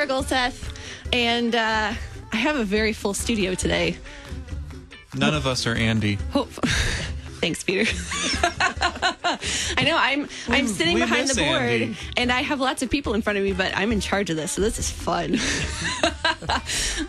Sarah Gulseth, and uh, I have a very full studio today. None of us are Andy. Hope. Thanks, Peter. I know I'm I'm sitting behind the board Andy. and I have lots of people in front of me, but I'm in charge of this, so this is fun.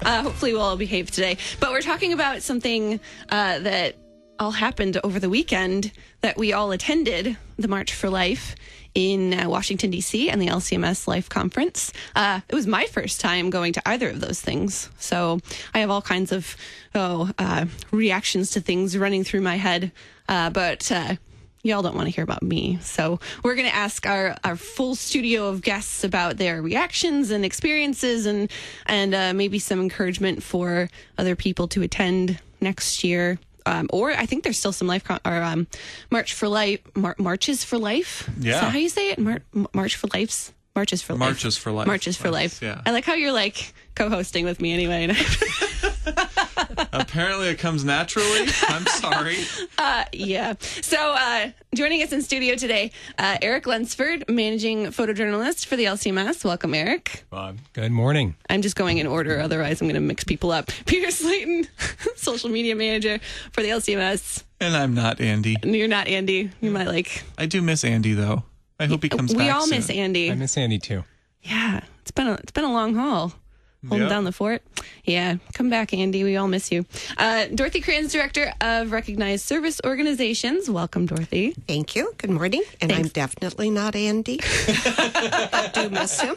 uh, hopefully, we'll all behave today. But we're talking about something uh, that all happened over the weekend that we all attended the March for Life in uh, Washington, D.C., and the LCMS Life Conference. Uh, it was my first time going to either of those things. So I have all kinds of oh, uh, reactions to things running through my head. Uh, but uh, y'all don't want to hear about me. So we're going to ask our, our full studio of guests about their reactions and experiences and, and uh, maybe some encouragement for other people to attend next year. Um, or I think there's still some life con- or um, March for Life, Mar- Marches for Life. Is Yeah. that how you say it? Mar- March for Life's? Marches for Life. Marches for Life. Marches for Life. Yeah. I like how you're like co-hosting with me anyway. And Apparently, it comes naturally. I'm sorry. yeah. So uh, joining us in studio today, uh, Erik Lunsford, managing photojournalist for the LCMS. Welcome, Erik. Bob. Good morning. I'm just going in order, otherwise I'm going to mix people up. Peter Slayton, social media manager for the LCMS. And I'm not Andy. You're not Andy. You might like. I do miss Andy, though. I hope he comes we back. We all miss. Andy. I miss Andy too. Yeah, it's been a it's been a long haul. Holding Yeah. down the fort. Yeah, come back, Andy. We all miss you. Uh, Dorothy Krans, director of Recognized Service Organizations. Welcome, Dorothy. Thank you. Good morning. And I'm definitely not Andy. I do miss him.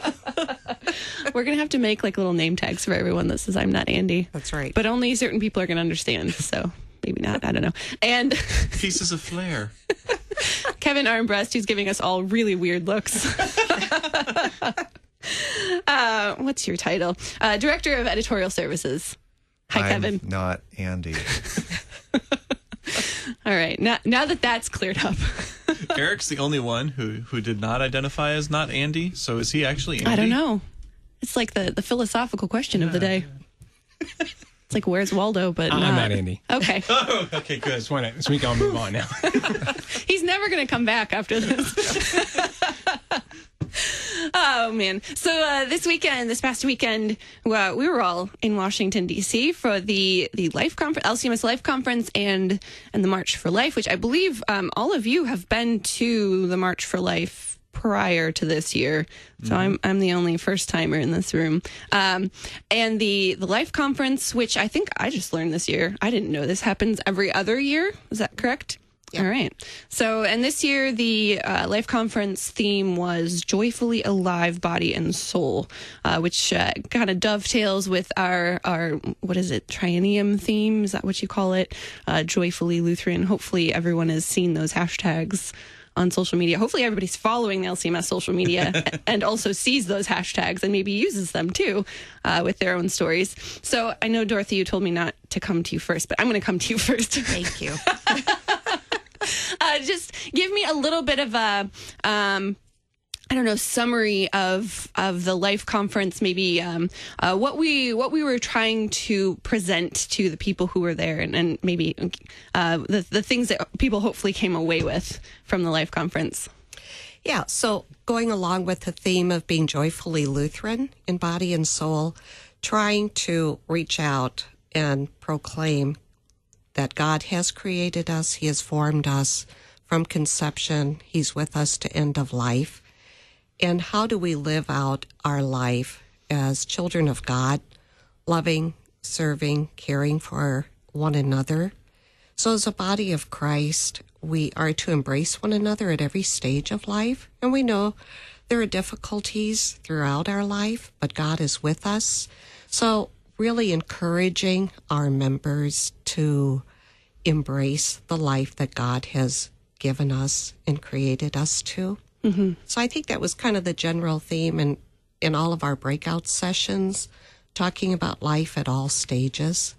We're gonna have to make like little name tags for everyone that says I'm not Andy. That's right. But only certain people are gonna understand. So maybe not. I don't know. And Pieces of flair. Kevin Armbrust, who's giving us all really weird looks. uh, what's your title? Uh, Director of Editorial Services. Hi, I'm Kevin. not Andy. All right. Now, now that that's cleared up, Erik's the only one who who did not identify as not Andy. So is he actually Andy? I don't know. It's like the, the philosophical question of the day. It's like, where's Waldo? But I'm not Andy. Okay. Oh, okay, good. Just want to, so we can all move on now. He's never going to come back after this. Oh man! So uh, this weekend, this past weekend, well, we were all in Washington D.C. for the the Life Conference, LCMS Life Conference, and and the March for Life, which I believe um, all of you have been to the March for Life prior to this year. So I'm I'm the only first timer in this room. Um, and the the Life Conference, which I think I just learned this year. I didn't know this happens every other year. Is that correct? All right. So, and this year the uh, Life Conference theme was joyfully alive, body and soul, uh, which uh, kind of dovetails with our our what is it triennium theme? Is that what you call it? Uh, joyfully Lutheran. Hopefully, everyone has seen those hashtags on social media. Hopefully, everybody's following the LCMS social media and also sees those hashtags and maybe uses them too uh, with their own stories. So, I know Dorothy, you told me not to come to you first, but I'm going to come to you first. Thank you. uh, just give me a little bit of a um, I don't know summary of of the life conference, maybe um, uh, what we what we were trying to present to the people who were there, and, and maybe uh, the the things that people hopefully came away with from the life conference. Yeah, so going along with the theme of being joyfully Lutheran in body and soul, trying to reach out and proclaim that God has created us, He has formed us from conception, He's with us to end of life. And how do we live out our life as children of God, loving, serving, caring for one another? So, as a body of Christ, we are to embrace one another at every stage of life. And we know there are difficulties throughout our life, but God is with us. So, really encouraging our members to embrace the life that God has given us and created us to. Mm-hmm. So, I think that was kind of the general theme in, in all of our breakout sessions, talking about life at all stages.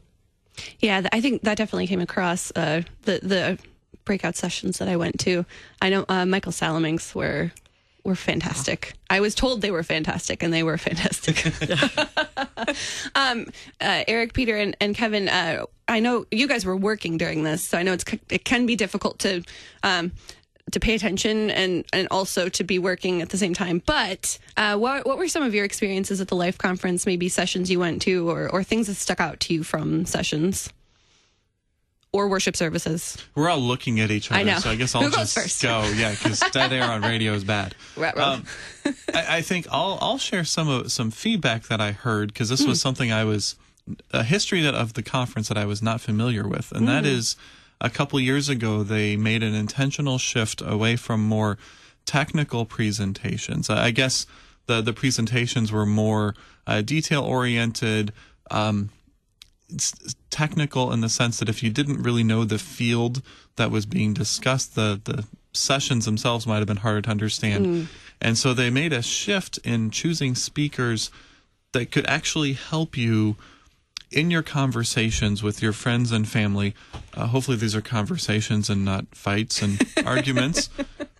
Yeah, I think that definitely came across uh, the the breakout sessions that I went to. I know uh, Michael Salemink's were were fantastic. I was told they were fantastic, and they were fantastic. um, uh, Erik, Peter, and, and Kevin, uh, I know you guys were working during this, so I know it's it can be difficult to um, to pay attention and and also to be working at the same time. But uh, what what were some of your experiences at the Life Conference? Maybe sessions you went to, or or things that stuck out to you from sessions or worship services. We're all looking at each other, I know. so I guess I'll just first? go. Yeah, because dead air on radio is bad. Right, right. Um, I, I think I'll I'll share some of some feedback that I heard because this Hmm. was something I was a history that of the conference that I was not familiar with, and that Hmm. is a couple years ago they made an intentional shift away from more technical presentations. I guess the the presentations were more uh, detail oriented. Um, technical in the sense that if you didn't really know the field that was being discussed, the the sessions themselves might have been harder to understand. And so they made a shift in choosing speakers that could actually help you in your conversations with your friends and family. Uh, hopefully, these are conversations and not fights and arguments.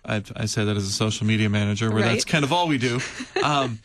I, I say that as a social media manager, where that's kind of all we do. Um,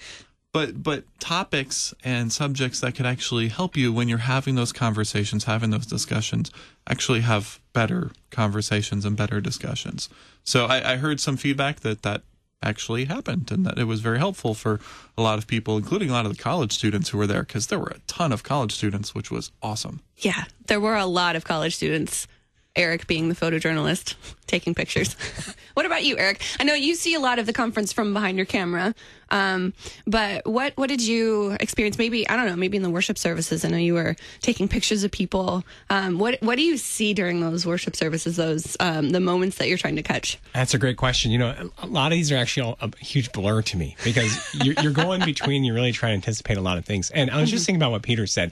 but but topics and subjects that could actually help you when you're having those conversations, having those discussions, actually have better conversations and better discussions. So I, I heard some feedback that that actually happened and that it was very helpful for a lot of people, including a lot of the college students who were there, because there were a ton of college students, which was awesome. Yeah, there were a lot of college students. Erik being the photojournalist, taking pictures. what about you, Erik? I know you see a lot of the conference from behind your camera, um, but what what did you experience? Maybe I don't know. Maybe in the worship services. I know you were taking pictures of people. Um, what what do you see during those worship services? Those um, the moments that you're trying to catch. That's a great question. You know, a lot of these are actually a huge blur to me because you're, you're going between, you're really trying to anticipate a lot of things. And I was just thinking about what Peter said.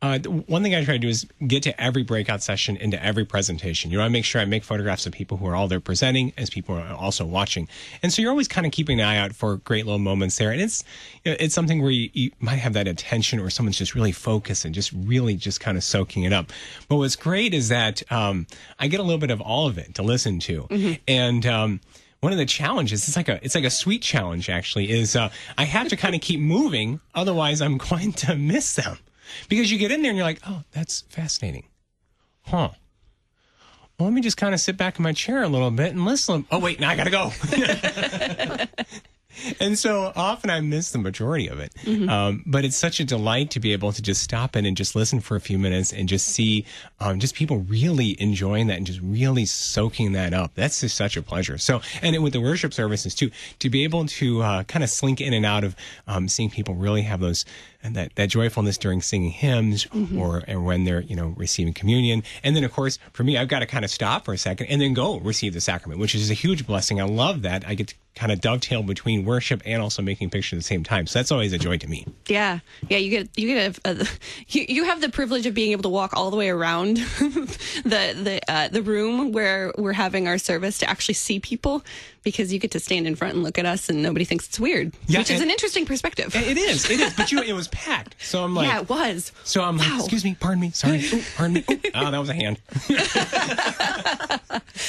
Uh, one thing I try to do is get to every breakout session, into every presentation. You know, to make sure I make photographs of people who are all there presenting as people are also watching. And so you're always kind of keeping an eye out for great little moments there. And it's, you know, it's something where you, you might have that attention or someone's just really focused and just really just kind of soaking it up. But what's great is that, um, I get a little bit of all of it to listen to. And, um, one of the challenges it's like a it's like a sweet challenge actually is uh, i have to kind of keep moving otherwise i'm going to miss them because you get in there and you're like oh that's fascinating huh well, let me just kind of sit back in my chair a little bit and listen. Oh, wait, now I got to go. and so often I miss the majority of it. Um, but it's such a delight to be able to just stop in and just listen for a few minutes and just see um, just people really enjoying that and just really soaking that up. That's just such a pleasure. So, and it, with the worship services too, to be able to uh, kind of slink in and out of um, seeing people really have those and that, that joyfulness during singing hymns or and when they're you know receiving communion. And then of course for me i've got to kind of stop for a second and then go receive the sacrament which is a huge blessing. I love that. I get to kind of dovetail between worship and also making pictures at the same time. So that's always a joy to me. Yeah, yeah. You get you get a, a you, you have the privilege of being able to walk all the way around the the uh, the room where we're having our service to actually see people because you get to stand in front and look at us and nobody thinks it's weird, Yeah, which is an interesting perspective. it is. It is. But you it was packed so i'm like yeah, it was. so i'm like Wow. excuse me pardon me sorry Ooh, pardon me Ooh, oh that was a hand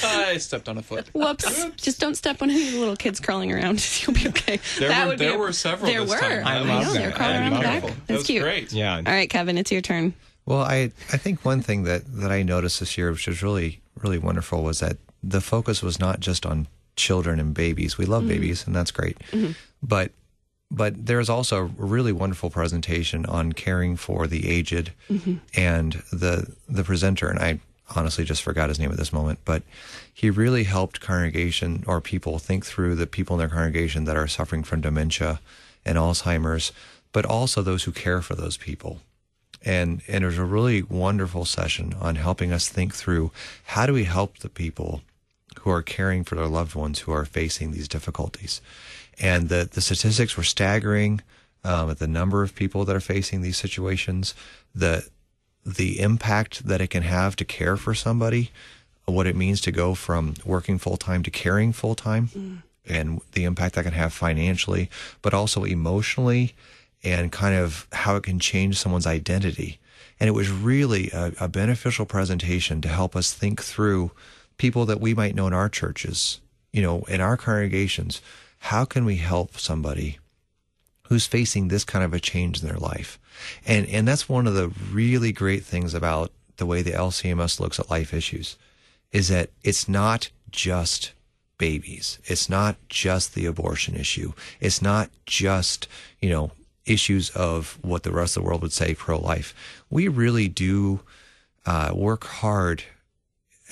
I stepped on a foot. Whoops! Just don't step on any little kids crawling around. You'll be okay. There that were- would be there a- were several There this were. time. I I love know, that. They're crawling I around the back. That's That was cute. great. yeah All right, Kevin, it's your turn. Well, I, I think one thing that, that I noticed this year, which was really, really wonderful, was that the focus was not just on children and babies. We love mm-hmm. babies, and that's great. Mm-hmm. But but there's also a really wonderful presentation on caring for the aged mm-hmm. and the the presenter. And I honestly just forgot his name at this moment, but he really helped congregation or people think through the people in their congregation that are suffering from dementia and Alzheimer's, but also those who care for those people. And and it was a really wonderful session on helping us think through how do we help the people who are caring for their loved ones who are facing these difficulties and the the statistics were staggering um, at the number of people that are facing these situations the the impact that it can have to care for somebody what it means to go from working full time to caring full time and the impact that can have financially, but also emotionally and kind of how it can change someone's identity. And it was really a, a beneficial presentation to help us think through people that we might know in our churches, you know, in our congregations. How can we help somebody who's facing this kind of a change in their life? And and that's one of the really great things about the way the LCMS looks at life issues is that it's not just babies. It's not just the abortion issue. It's not just, you know, issues of what the rest of the world would say pro life. We really do uh, work hard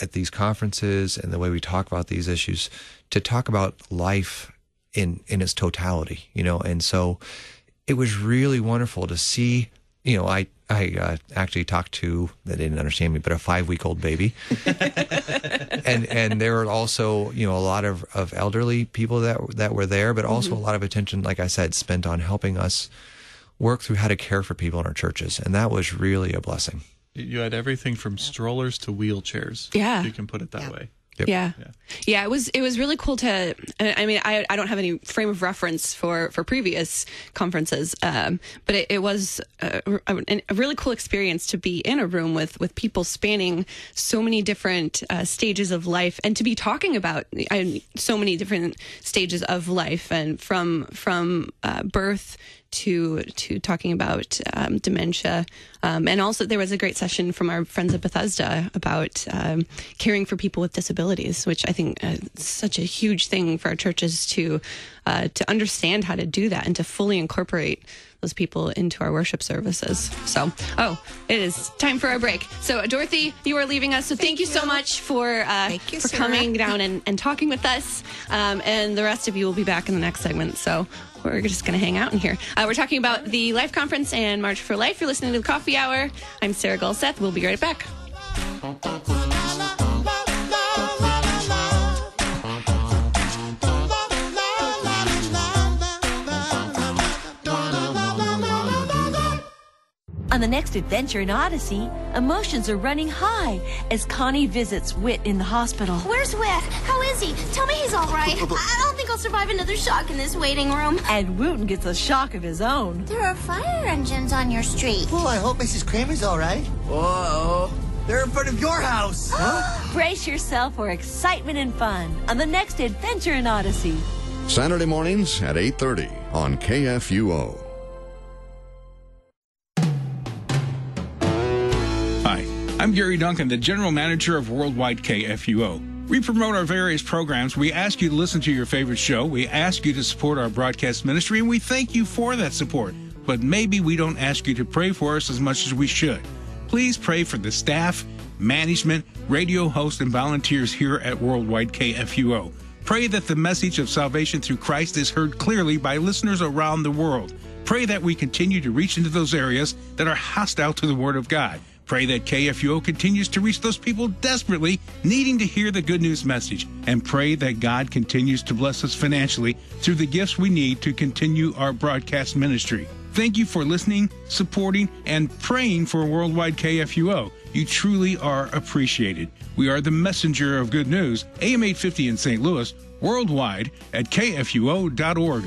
at these conferences and the way we talk about these issues to talk about life in in its totality, you know. And so it was really wonderful to see. You know, I I uh, actually talked to they didn't understand me, but a five week old baby, and and there were also you know a lot of, of elderly people that that were there, but also a lot of attention, like I said, spent on helping us work through how to care for people in our churches, and that was really a blessing. You had everything from strollers to wheelchairs. Yeah. if you can put it that way. Yep. Yeah. yeah, It was it was really cool to. I mean, I, I don't have any frame of reference for for previous conferences, um, but it, it was a, a, a really cool experience to be in a room with with people spanning so many different uh, stages of life, and to be talking about uh, so many different stages of life, and from from uh, birth to to talking about um, dementia, um, and also there was a great session from our friends at Bethesda about um, caring for people with disabilities, which I think uh, is such a huge thing for our churches to uh, to understand how to do that and to fully incorporate those people into our worship services. So, oh, it is time for our break. So, Dorothy, you are leaving us. So, thank, you so much for uh, Thank you, for Sarah. coming down and, and talking with us. Um, and the rest of you will be back in the next segment. So, we're just going to hang out in here. Uh, we're talking about the Life Conference and March for Life. You're listening to the Coffee Hour. I'm Sarah Gulseth. We'll be right back. On the next adventure in Odyssey, emotions are running high as Connie visits Whit in the hospital. Where's Whit? How is he? Tell me he's all right. I don't think I'll survive another shock in this waiting room. And Wooten gets a shock of his own. There are fire engines on your street. Well, I hope Mrs. Kramer's all right. Whoa. They're in front of your house. Brace yourself for excitement and fun on the next adventure in Odyssey. Saturday mornings at 8:30 on KFUO. I'm Gary Duncan, the General Manager of Worldwide KFUO. We promote our various programs. We ask you to listen to your favorite show. We ask you to support our broadcast ministry, and we thank you for that support. But maybe we don't ask you to pray for us as much as we should. Please pray for the staff, management, radio hosts, and volunteers here at Worldwide KFUO. Pray that the message of salvation through Christ is heard clearly by listeners around the world. Pray that we continue to reach into those areas that are hostile to the Word of God. Pray that KFUO continues to reach those people desperately needing to hear the good news message. And pray that God continues to bless us financially through the gifts we need to continue our broadcast ministry. Thank you for listening, supporting, and praying for Worldwide KFUO. You truly are appreciated. We are the messenger of good news, AM 850 in St. Louis, worldwide at kfuo.org.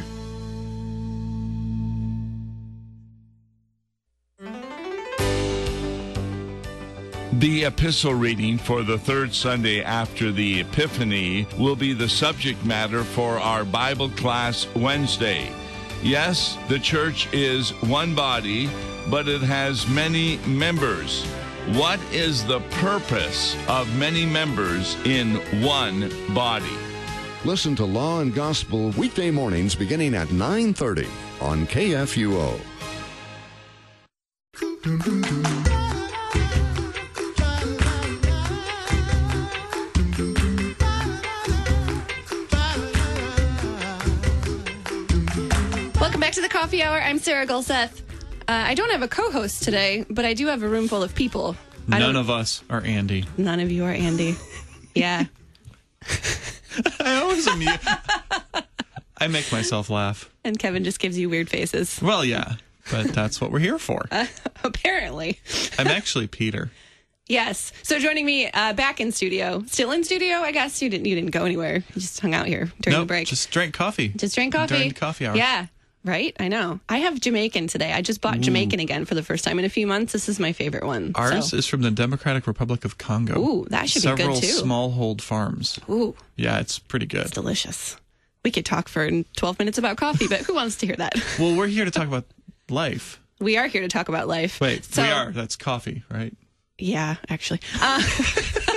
The epistle reading for the third Sunday after the Epiphany will be the subject matter for our Bible class Wednesday. Yes, the church is one body, but it has many members. What is the purpose of many members in one body? Listen to Law and Gospel weekday mornings beginning at 9:30 on KFUO. Welcome back to the Coffee Hour. I'm Sarah Gulseth. Uh, I don't have a co-host today, but I do have a room full of people. I None don't- of us are Andy. None of you are Andy. Yeah. I always amuse. I make myself laugh. and Kevin just gives you weird faces. Well, yeah, but that's what we're here for. Apparently. I'm actually Peter. Yes. So joining me uh, back in studio, still in studio, I guess you didn't you didn't go anywhere. You just hung out here during Nope, the break. just drank coffee. Just drank coffee during the coffee hour. Yeah. Right. I know. I have Jamaican today. I just bought Jamaican again for the first time in a few months. This is my favorite one. Ours So- is from the Democratic Republic of Congo. Ooh, that should be good, too. Several smallhold farms. Ooh, Yeah, it's pretty good. it's delicious. We could talk for 12 minutes about coffee, but who wants to hear that? Well, we're here to talk about life. We are here to talk about life. Wait, So- we are. That's coffee, right? Yeah, actually. Uh,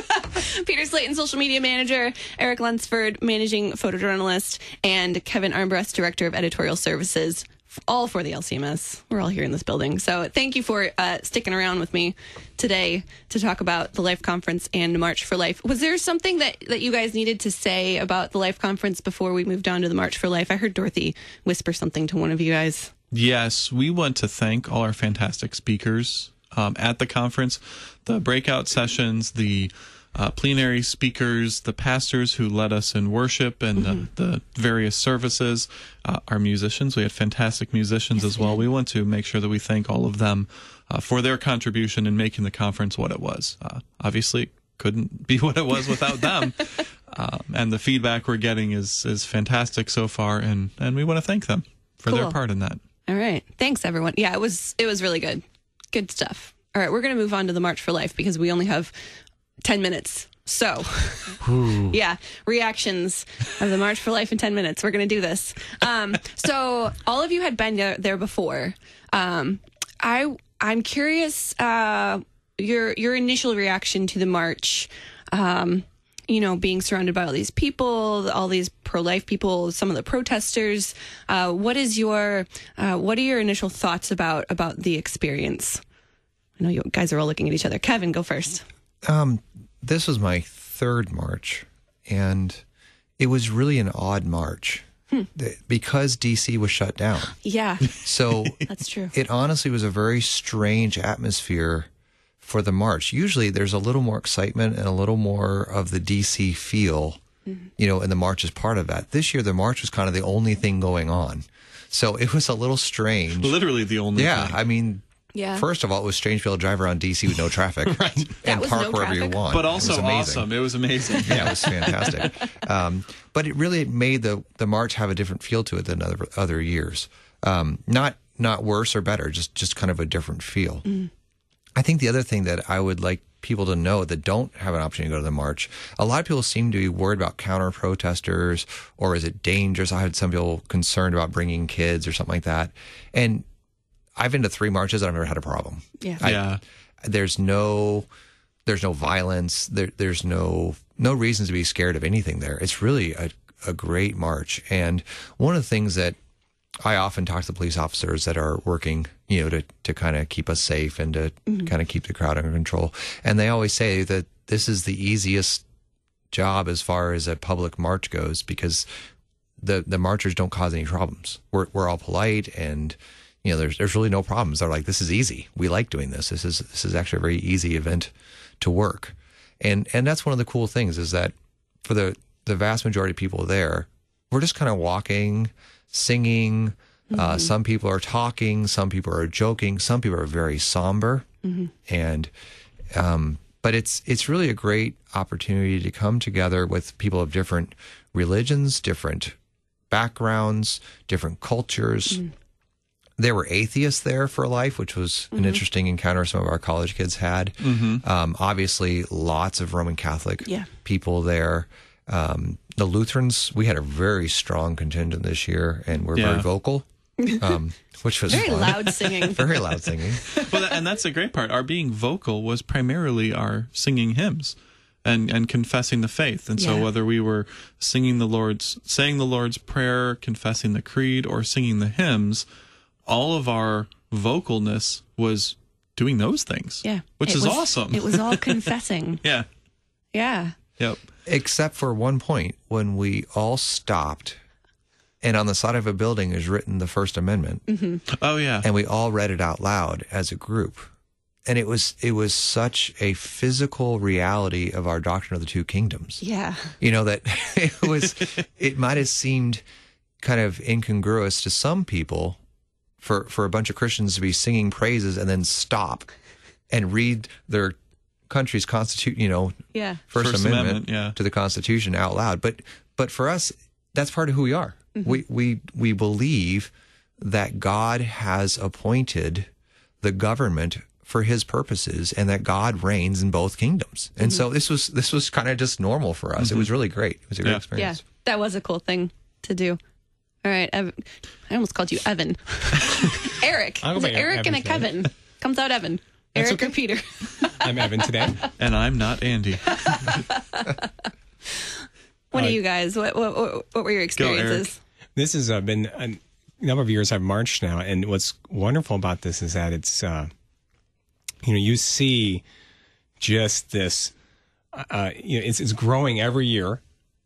Peter Slayton, social media manager, Erik Lunsford, managing photojournalist, and Kevin Armbrust, director of editorial services. All for the LCMS. We're all here in this building. So thank you for uh, sticking around with me today to talk about the Life Conference and March for Life. Was there something that, that you guys needed to say about the Life Conference before we moved on to the March for Life? I heard Dorothy whisper something to one of you guys. Yes, we want to thank all our fantastic speakers um, at the conference, the breakout sessions, the uh, plenary speakers, the pastors who led us in worship and Mm-hmm. the, the various services, uh, our musicians. We had fantastic musicians as well. We want to make sure that we thank all of them uh, for their contribution in making the conference what it was. Uh, obviously, it couldn't be what it was without them. Um, and the feedback we're getting is is fantastic so far, and and we want to thank them for their part in that. All right. Thanks everyone. Yeah, it was it was really good. Good stuff. All right, we're going to move on to the March for Life because we only have 10 minutes. So, yeah, reactions of the March for Life in 10 minutes. We're going to do this. Um, so, all of you had been there, there before. Um, I I'm curious uh, your your initial reaction to the march. Um, you know, being surrounded by all these people, all these pro-life people, some of the protesters. Uh, what is your uh, what are your initial thoughts about about the experience? I know you guys are all looking at each other. Kevin, go first. Um, this was my third march, and it was really an odd march Th- because DC was shut down. Yeah, So that's true. it honestly was a very strange atmosphere for the march. Usually there's a little more excitement and a little more of the DC feel, you know, and the march is part of that. This year, the march was kind of the only thing going on. So it was a little strange. Literally the only Yeah. thing. I mean, Yeah. first of all, it was strange to be able to drive around DC with no traffic That and park no wherever you want. But It also was amazing. awesome. It was amazing. Yeah, it was fantastic. um, but it really made the the march have a different feel to it than other other years. Um, not not worse or better, just just kind of a different feel. I think the other thing that I would like people to know that don't have an opportunity to go to the march, a lot of people seem to be worried about counter protesters or is it dangerous? I had some people concerned about bringing kids or something like that. And I've been to three marches and I've never had a problem. Yeah. I- Yeah. there's no there's no violence there, there's no no reasons to be scared of anything there it's really a, a great march and one of the things that i often talk to the police officers that are working you know to, to kind of keep us safe and to mm-hmm. kind of keep the crowd under control and they always say that this is the easiest job as far as a public march goes because the the marchers don't cause any problems. We're we're all polite and you know there's there's really no problems. They're like this is easy. We like doing this. This is this is actually a very easy event to work. And and that's one of the cool things is that for the the vast majority of people there, we're just kind of walking, singing. Uh, some people are talking, some people are joking, some people are very somber, and um, but it's it's really a great opportunity to come together with people of different religions, different backgrounds, different cultures. There were atheists there for life, which was an interesting encounter some of our college kids had. Um, obviously, lots of Roman Catholic Yeah. people there. Um, the Lutherans, we had a very strong contingent this year, and we're Yeah. very vocal, um, which was Very fun. loud singing. very loud singing. well, and that's the great part. Our being vocal was primarily our singing hymns and and confessing the faith. And so whether we were singing the Lord's saying the Lord's prayer, confessing the creed or singing the hymns, all of our vocalness was doing those things. Yeah. Which It is was- awesome. It was all confessing. yeah. Yeah. Yep. except for one point when we all stopped and on the side of a building is written the first amendment mm-hmm. Oh yeah. and we all read it out loud as a group and it was it was such a physical reality of our doctrine of the two kingdoms Yeah. you know that it was it might have seemed kind of incongruous to some people for for a bunch of Christians to be singing praises and then stop and read their country's constitution you know Yeah. First, First Amendment, Amendment, yeah. to the Constitution out loud. But but for us, that's part of who we are. Mm-hmm. We we we believe that God has appointed the government for His purposes, and that God reigns in both kingdoms. And Mm-hmm. so this was this was kind of just normal for us. It was really great. It was a great Yeah. Yeah. That was a cool thing to do. All right. Evan. I almost called you Evan. Erik. I'll go Is by it Erik and a Evan. Kevin. Comes out Evan. That's Erik or. Peter. I'm Evan today. And I'm not Andy. What Uh, are you guys? What what what, what were your experiences? This has uh, been a number of years I've marched now, and what's wonderful about this is that it's, uh, you know, you see just this, uh, you know, it's, it's growing every year.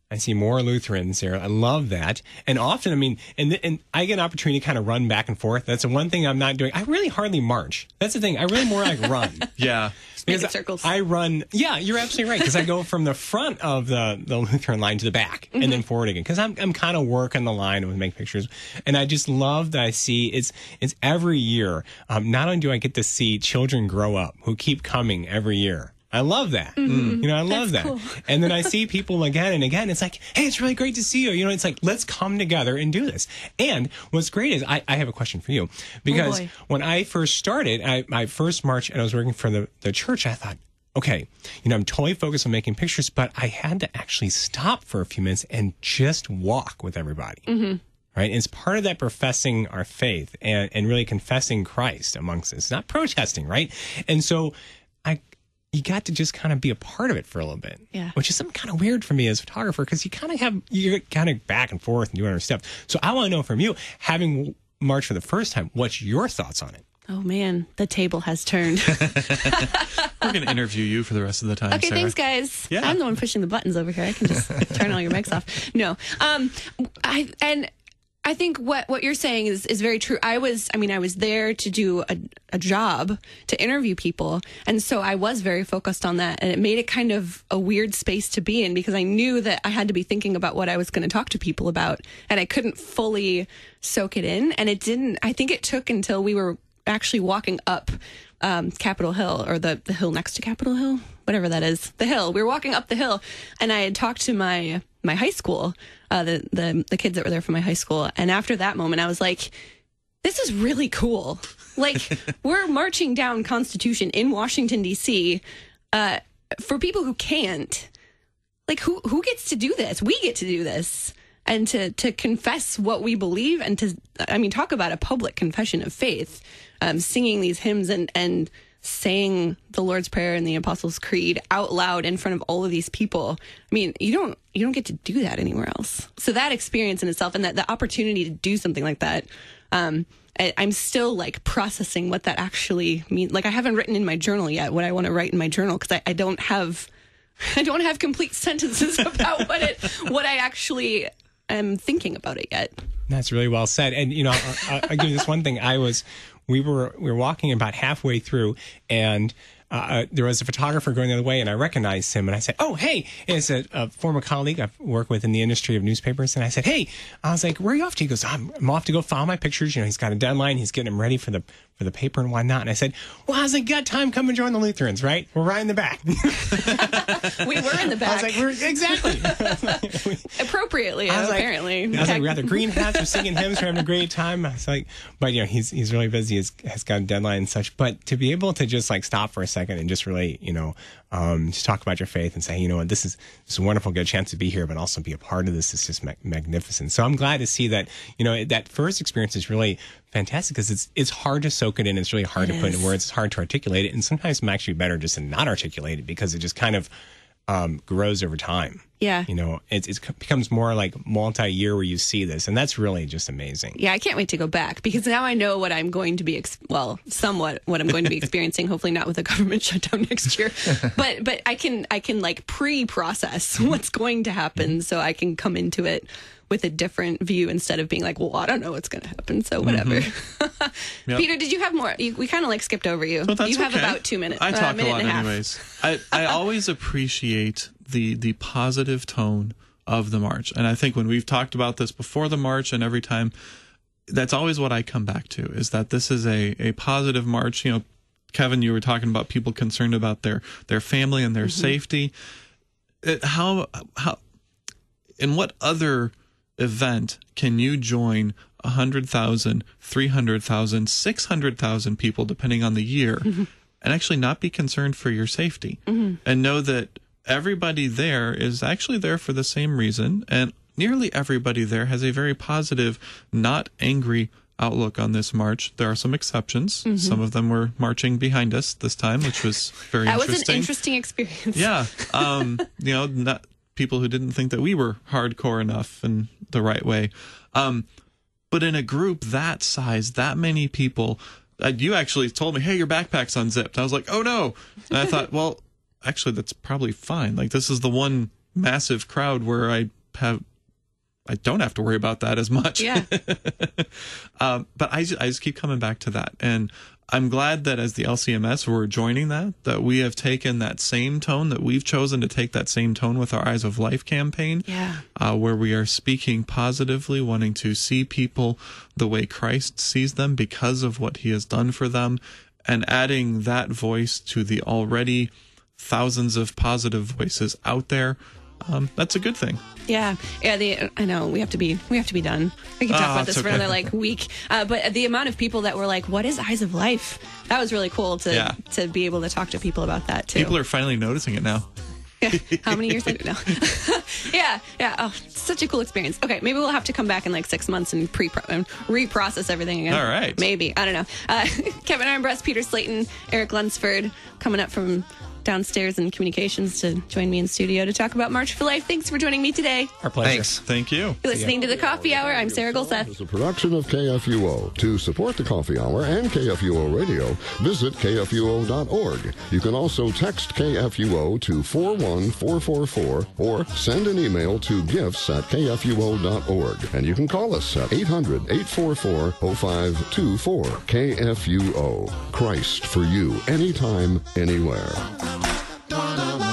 I see more Lutherans there. I love that. And often, I mean, and and I get an opportunity to kind of run back and forth. That's the one thing I'm not doing. I really hardly march. That's the thing. I really more like run. Yeah. Because circles. I run. Yeah, you're absolutely right. Because I go from the front of the, the Lutheran line to the back and then forward again. Because I'm I'm kind of working the line and with make pictures, and I just love that I see it's it's every year. Um, not only do I get to see children grow up who keep coming every year. I love that. Mm-hmm. Mm. You know, I love that. And then I see people again and again. It's like, hey, it's really great to see you. You know, it's like, let's come together and do this. And what's great is I, I have a question for you oh, because boy. when I first started, I, my first march and I was working for the, the church, I thought, okay, you know, I'm totally focused on making pictures, but I had to actually stop for a few minutes and just walk with everybody. Mm-hmm. Right. It's part of that professing our faith and, and really confessing Christ amongst us, not protesting. Right. And so you got to just kind of be a part of it for a little bit. Yeah. Which is something kind of weird for me as a photographer because you kind of have, you're kind of back and forth and doing other stuff. So I want to know from you, having marched for the first time, what's your thoughts on it? Oh man, the table has turned. We're going to interview you for the rest of the time. Okay, Sarah. thanks, guys. Yeah. I'm the one pushing the buttons over here. I can just turn all your mics off. No, um, I and I think what what you're saying is is very true. I was, I mean, I was there to do a, a job to interview people, and so I was very focused on that, and it made it kind of a weird space to be in because I knew that I had to be thinking about what I was going to talk to people about, and I couldn't fully soak it in, and it didn't. I think it took until we were actually walking up um, Capitol Hill or the, the hill next to Capitol Hill, whatever that is, the hill. We were walking up the hill, and I had talked to my my high school, uh, the the the kids that were there from my high school, and after that moment, I was like, "This is really cool. Like we're marching down Constitution in Washington D.C. Uh, for people who can't. Like who who gets to do this? We get to do this." And to, to confess what we believe, and to, I mean, talk about a public confession of faith um, singing these hymns and and saying the Lord's Prayer and the Apostles' Creed out loud in front of all of these people. I mean, you don't you don't get to do that anywhere else. So that experience in itself and that the opportunity to do something like that, um, I, I'm still like processing what that actually means. Like I haven't written in my journal yet what I want to write in my journal because I, I don't have I don't have complete sentences about what it what I actually am thinking about it yet. That's really well said. And you know, I, I, will give you this one thing. I was, we were, we were walking about halfway through, and uh, there was a photographer going the other way, and I recognized him, and I said, "Oh, hey!" And it's a, a former colleague I've worked with in the industry of newspapers, and I said, "Hey," I was like, "Where are you off to?" He goes, "I'm, I'm off to go file my pictures." You know, he's got a deadline. He's getting them ready for the for the paper and whatnot. And I said, "Well, like, got time? Come and join the Lutherans, right? We're right in the back." We were in the back. I was like, "We're exactly." appropriately, I was like- apparently. I was like, we got the green hats, we're singing hymns, we're having a great time. I was like, but you know, he's he's really busy, he's, has got a deadline and such. But to be able to just like stop for a second and just really, you know, um, just talk about your faith and say, you know what, this is this is a wonderful, good chance to be here, but also be a part of this is just mag- magnificent. So I'm glad to see that, you know, that first experience is really fantastic because it's it's hard to soak it in. It's really hard It to put in is. words. It's hard to articulate it, and sometimes it's actually better just to not articulate it because it just kind of um, grows over time. Yeah. You know, it, it becomes more like multi-year where you see this, and that's really just amazing. Yeah, I can't wait to go back because now I know what I'm going to be, ex- well, somewhat what I'm going to be experiencing. hopefully not with a government shutdown next year, but but I can I can like pre-process what's going to happen, so I can come into it with a different view instead of being like, well, I don't know what's going to happen, so whatever. Yep. Peter, did you have more? You, we kind of like skipped over you. Well, you have okay. about two minutes. I uh, talk minute lot, a half. anyways. I, I always appreciate the the positive tone of the march, and I think when we've talked about this before the march, and every time, that's always what I come back to is that this is a a positive march. You know, Kevin, you were talking about people concerned about their their family and their Mm-hmm. safety. It, how how in what other event can you join 100,000, 300,000, 600,000 people, depending on the year, and actually not be concerned for your safety and know that everybody there is actually there for the same reason and nearly everybody there has a very positive, not angry outlook on this march. There are some exceptions. Mhm. Some of them were marching behind us this time, which was very interesting. that was an interesting experience. Yeah. Um, you know, not people who didn't think that we were hardcore enough and the right way. Um, but in a group that size, that many people, uh, you actually told me, hey, your backpack's unzipped. I was like, oh no. And I thought, well, actually, that's probably fine. Like, this is the one massive crowd where I have. I don't have to worry about that as much. Yeah. um, but I, I just keep coming back to that. And I'm glad that as the LCMS, we're joining that, that we have taken that same tone, that we've chosen to take that same tone with our Eyes of Life campaign, Yeah. uh, where we are speaking positively, wanting to see people the way Christ sees them because of what he has done for them, and adding that voice to the already thousands of positive voices out there. Um, that's a good thing. Yeah, yeah. The I know we have to be we have to be done. We can talk Ah, about this it's for another like week. Uh, but the amount of people that were like, "What is Eyes of Life?" That was really cool to Yeah. to be able to talk to people about that too. People are finally noticing it now. Yeah. How many years later? No. yeah, yeah. Oh, such a cool experience. Okay, maybe we'll have to come back in like six months and pre and reprocess everything again. All right. Maybe I don't know. Uh, Kevin Armbrust, Peter Slayton, Erik Lunsford coming up from downstairs in communications to join me in studio to talk about March for Life. Thanks for joining me today. Our pleasure. Thanks. Thank you. You're listening to the Coffee Hour. I'm Sarah Gulseth. It's a production of KFUO. To support the Coffee Hour and KFUO Radio, visit kfuo.org. You can also text KFUO to 41444 or send an email to gifts at kfuo.org. And you can call us at 800 844 0524. KFUO. Christ for you, anytime, anywhere gonna